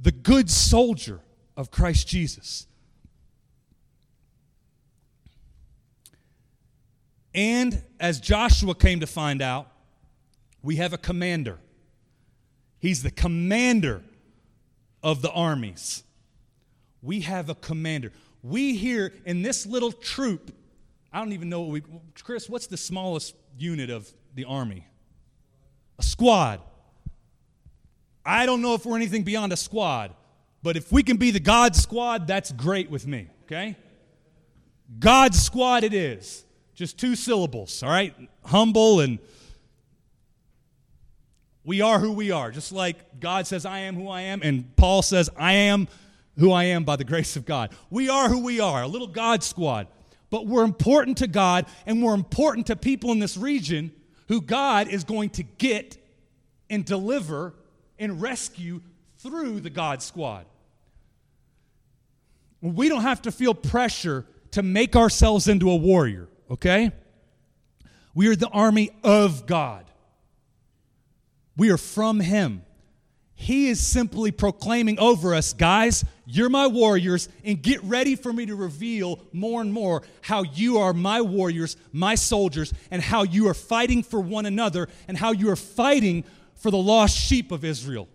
the good soldier of Christ Jesus. And as Joshua came to find out, we have a commander. He's the commander of the armies. We have a commander. We here in this little troop, I don't even know what we, Chris, what's the smallest unit of the army? A squad. I don't know if we're anything beyond a squad, but if we can be the God squad, that's great with me, okay? God squad it is. Just two syllables, all right? Humble and we are who we are. Just like God says, I am who I am, and Paul says, I am who I am by the grace of God. We are who we are, a little God squad. But we're important to God, and we're important to people in this region who God is going to get and deliver and rescue through the God squad. We don't have to feel pressure to make ourselves into a warrior, okay? We are the army of God. We are from Him. He is simply proclaiming over us, guys, you're my warriors, and get ready for me to reveal more and more how you are my warriors, my soldiers, and how you are fighting for one another, and how you are fighting for the lost sheep of Israel.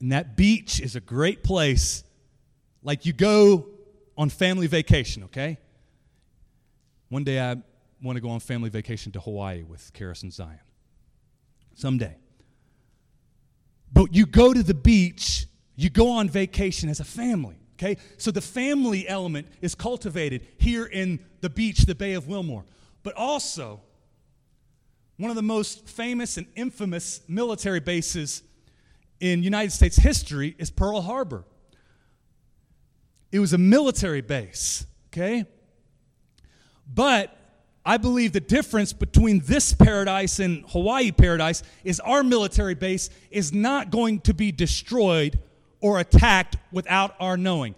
And that beach is a great place, like you go on family vacation, okay? One day I want to go on family vacation to Hawaii with Karis and Zion. Someday. But you go to the beach, you go on vacation as a family, okay? So the family element is cultivated here in the beach, the Bay of Wilmore. But also, one of the most famous and infamous military bases in United States history is Pearl Harbor. It was a military base, okay? But I believe the difference between this paradise and Hawaii paradise is our military base is not going to be destroyed or attacked without our knowing.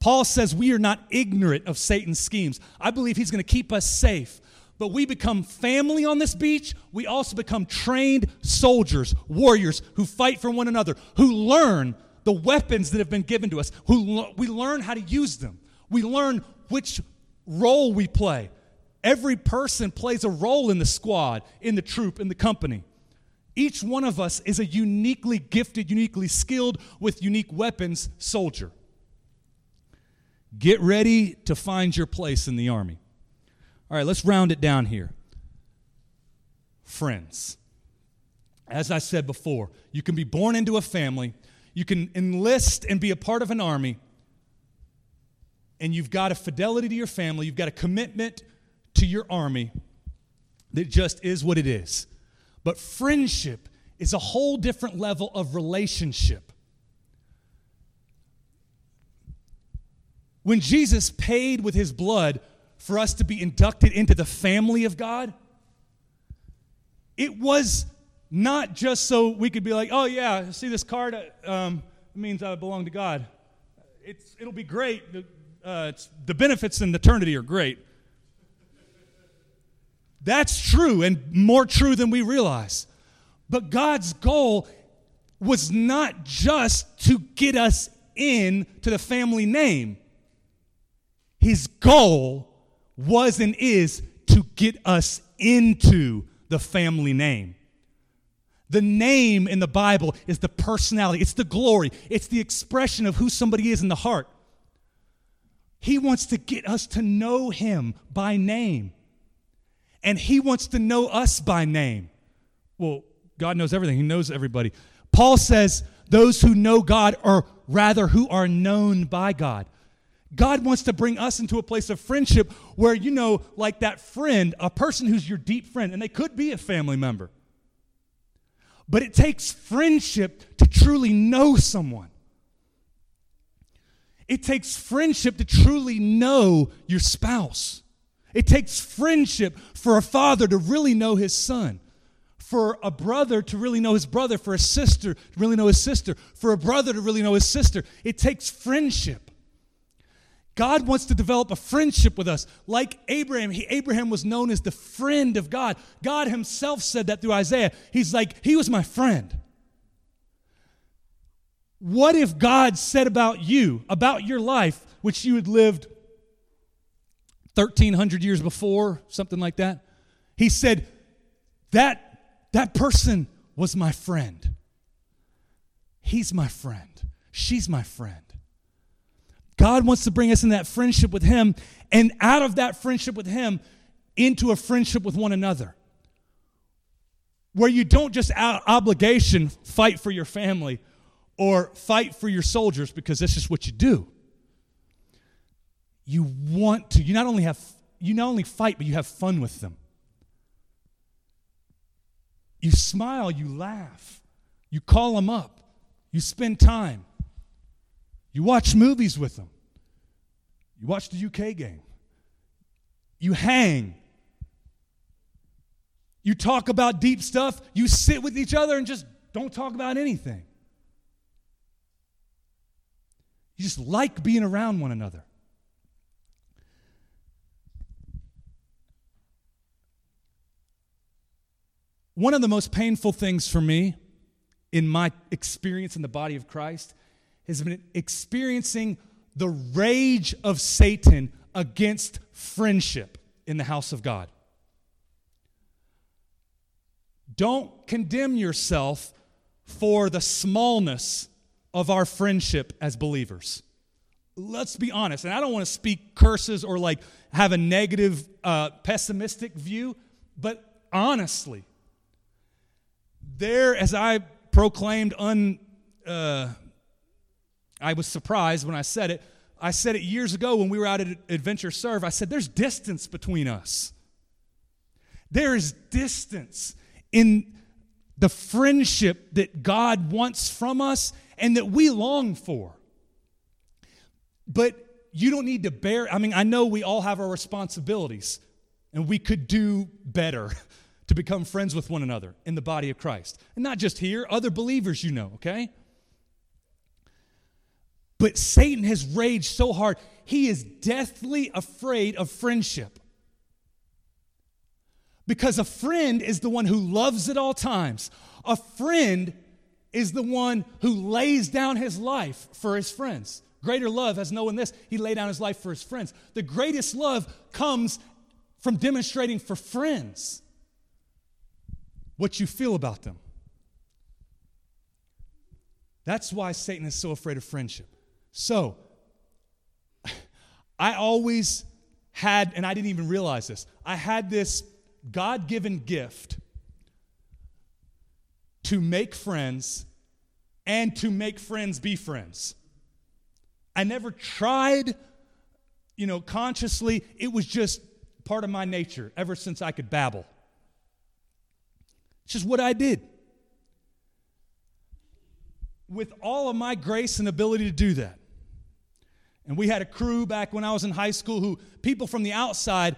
Paul says we are not ignorant of Satan's schemes. I believe he's going to keep us safe. But we become family on this beach. We also become trained soldiers, warriors who fight for one another, who learn the weapons that have been given to us, who we learn how to use them. We learn which role we play. Every person plays a role in the squad, in the troop, in the company. Each one of us is a uniquely gifted, uniquely skilled, with unique weapons soldier. Get ready to find your place in the army. All right, let's round it down here. Friends. As I said before, you can be born into a family, you can enlist and be a part of an army, and you've got a fidelity to your family, you've got a commitment to your army that just is what it is. But friendship is a whole different level of relationship. When Jesus paid with his blood for us to be inducted into the family of God, it was not just so we could be like, oh, yeah, see this card? Um, it means I belong to God. It's, it'll be great uh, the benefits in eternity are great. That's true and more true than we realize. But God's goal was not just to get us in to the family name. His goal was and is to get us into the family name. The name in the Bible is the personality, it's the glory, it's the expression of who somebody is in the heart. He wants to get us to know Him by name. And He wants to know us by name. Well, God knows everything, He knows everybody. Paul says, those who know God are rather who are known by God. God wants to bring us into a place of friendship where, you know, like that friend, a person who's your deep friend, and they could be a family member. But it takes friendship to truly know someone. It takes friendship to truly know your spouse. It takes friendship for a father to really know his son, for a brother to really know his brother, for a sister to really know his sister, for a brother to really know his sister. It takes friendship. God wants to develop a friendship with us. Like Abraham, he, Abraham was known as the friend of God. God himself said that through Isaiah. He's like, he was my friend. What if God said about you, about your life, which you had lived 1300 years before, something like that? He said, that, that person was my friend. He's my friend. She's my friend. God wants to bring us in that friendship with Him and out of that friendship with Him into a friendship with one another. Where you don't just out obligation fight for your family or fight for your soldiers because that's just what you do. You want to, you not only have, you not only fight, but you have fun with them. You smile, you laugh, you call them up, you spend time, you watch movies with them, you watch the UK game, you hang, you talk about deep stuff, you sit with each other and just don't talk about anything. You just like being around one another. One of the most painful things for me in my experience in the body of Christ has been experiencing the rage of Satan against friendship in the house of God. Don't condemn yourself for the smallness of our friendship as believers. Let's be honest, and I don't want to speak curses or like have a negative, uh, pessimistic view, but honestly, there, as I proclaimed, un, uh, I was surprised when I said it. I said it years ago when we were out at Adventure Serve. I said, There's distance between us. There is distance in the friendship that God wants from us and that we long for. But you don't need to bear, I mean, I know we all have our responsibilities and we could do better *laughs* to become friends with one another in the body of Christ. And not just here, other believers you know, okay? But Satan has raged so hard, he is deathly afraid of friendship. Because a friend is the one who loves at all times. A friend is the one who lays down his life for his friends. Greater love has no one this. He laid down his life for his friends. The greatest love comes from demonstrating for friends what you feel about them. That's why Satan is so afraid of friendship. So, *laughs* I always had, and I didn't even realize this, I had this God given gift to make friends and to make friends be friends. I never tried, you know, consciously. It was just part of my nature ever since I could babble. It's just what I did. With all of my grace and ability to do that. And we had a crew back when I was in high school who people from the outside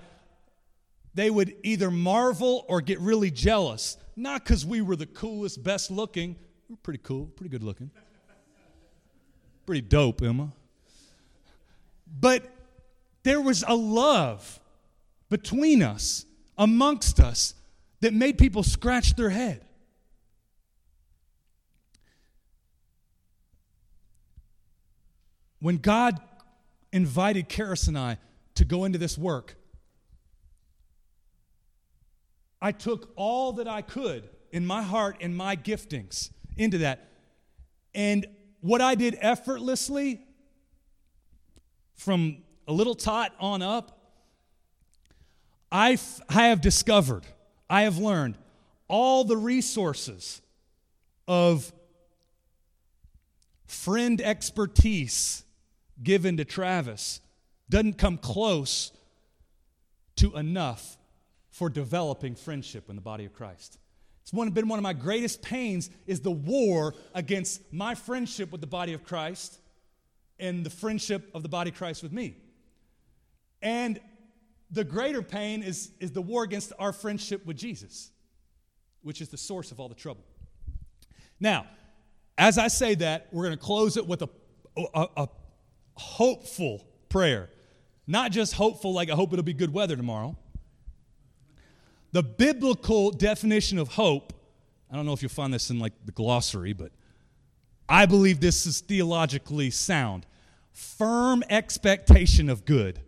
they would either marvel or get really jealous. Not because we were the coolest, best looking. We are pretty cool, pretty good looking. Pretty dope, Emma. But there was a love between us, amongst us, that made people scratch their head. When God invited Karis and I to go into this work, I took all that I could in my heart and my giftings into that. And what I did effortlessly from a little tot on up, I have discovered, I have learned all the resources of friend expertise given to Travis doesn't come close to enough for developing friendship in the body of Christ. It's one, been one of my greatest pains is the war against my friendship with the body of Christ and the friendship of the body of Christ with me. And the greater pain is, is the war against our friendship with Jesus, which is the source of all the trouble. Now, as I say that, we're going to close it with a, a, a hopeful prayer. Not just hopeful, like I hope it'll be good weather tomorrow, the biblical definition of hope, I don't know if you'll find this in like the glossary, but I believe this is theologically sound. Firm expectation of good.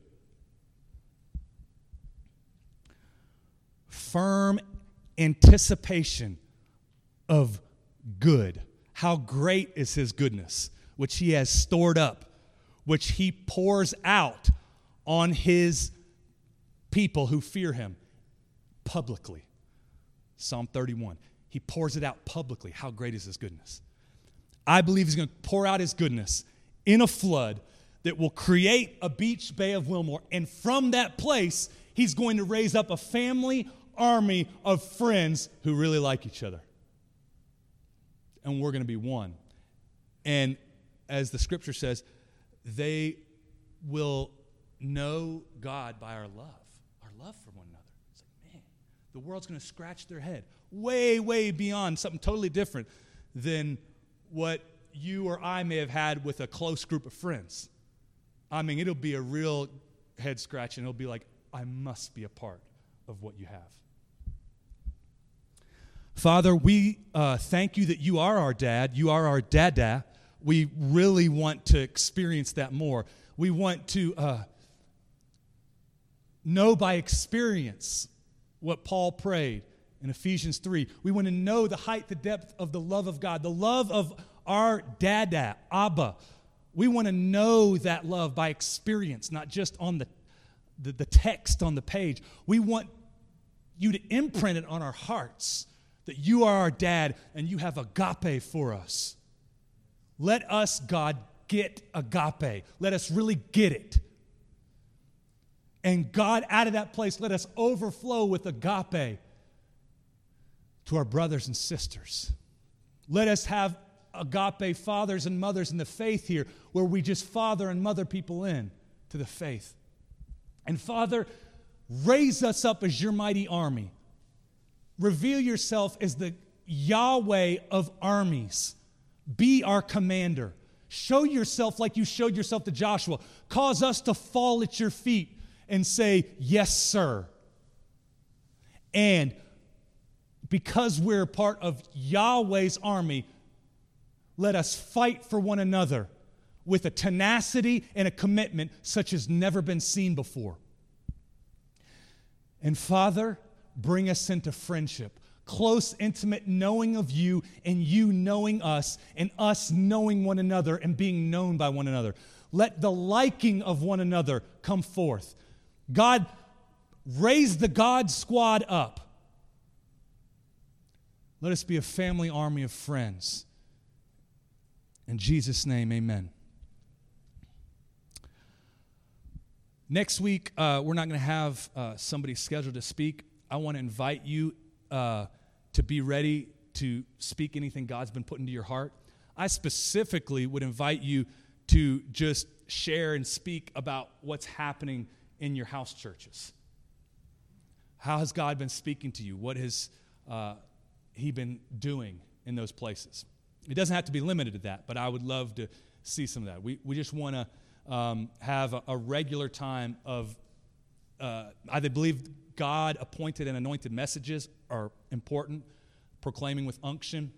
Firm anticipation of good. How great is his goodness, which he has stored up, which he pours out on his people who fear him publicly. Psalm 31. He pours it out publicly. How great is his goodness? I believe he's going to pour out his goodness in a flood that will create a beach bay of Wilmore. And from that place, he's going to raise up a family army of friends who really like each other. And we're going to be one. And as the scripture says, they will know God by our love, our love for one another. It's like, man, the world's going to scratch their head way, way beyond something totally different than what you or I may have had with a close group of friends. I mean, it'll be a real head scratch, and it'll be like, I must be a part of what you have. Father, we uh, thank you that you are our dad. You are our dada. We really want to experience that more. We want to uh, know by experience what Paul prayed in Ephesians 3. We want to know the height, the depth of the love of God, the love of our dada, Abba. We want to know that love by experience, not just on the, the, the text on the page. We want you to imprint it on our hearts that you are our dad and you have agape for us. Let us, God, get agape. Let us really get it. And God, out of that place, let us overflow with agape to our brothers and sisters. Let us have agape fathers and mothers in the faith here, where we just father and mother people in to the faith. And Father, raise us up as your mighty army. Reveal yourself as the Yahweh of armies. Be our commander. Show yourself like you showed yourself to Joshua. Cause us to fall at your feet and say, Yes, sir. And because we're part of Yahweh's army, let us fight for one another with a tenacity and a commitment such as never been seen before. And Father, bring us into friendship, close, intimate knowing of you, and you knowing us, and us knowing one another and being known by one another. Let the liking of one another come forth. God, raise the God squad up let us be a family army of friends. In Jesus' name, amen. Next week, uh, we're not going to have uh, somebody scheduled to speak. I want to invite you uh, to be ready to speak anything God's been put into your heart. I specifically would invite you to just share and speak about what's happening in your house churches. How has God been speaking to you? What has uh, he been doing in those places. It doesn't have to be limited to that, but I would love to see some of that. We, we just want to um, have a, a, regular time of, uh, I believe God appointed and anointed messages are important, proclaiming with unction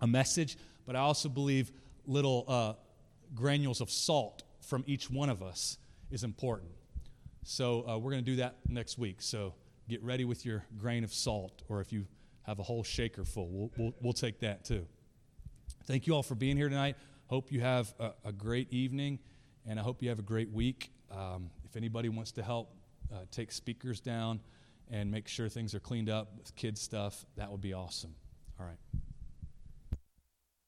a message, but I also believe little uh, granules of salt from each one of us is important. So uh, we're going to do that next week. So get ready with your grain of salt, or if you have a whole shaker full. We'll, we'll, we'll take that too. Thank you all for being here tonight. Hope you have a, a great evening, and I hope you have a great week. Um, if anybody wants to help uh, take speakers down and make sure things are cleaned up with kids' stuff, that would be awesome. All right.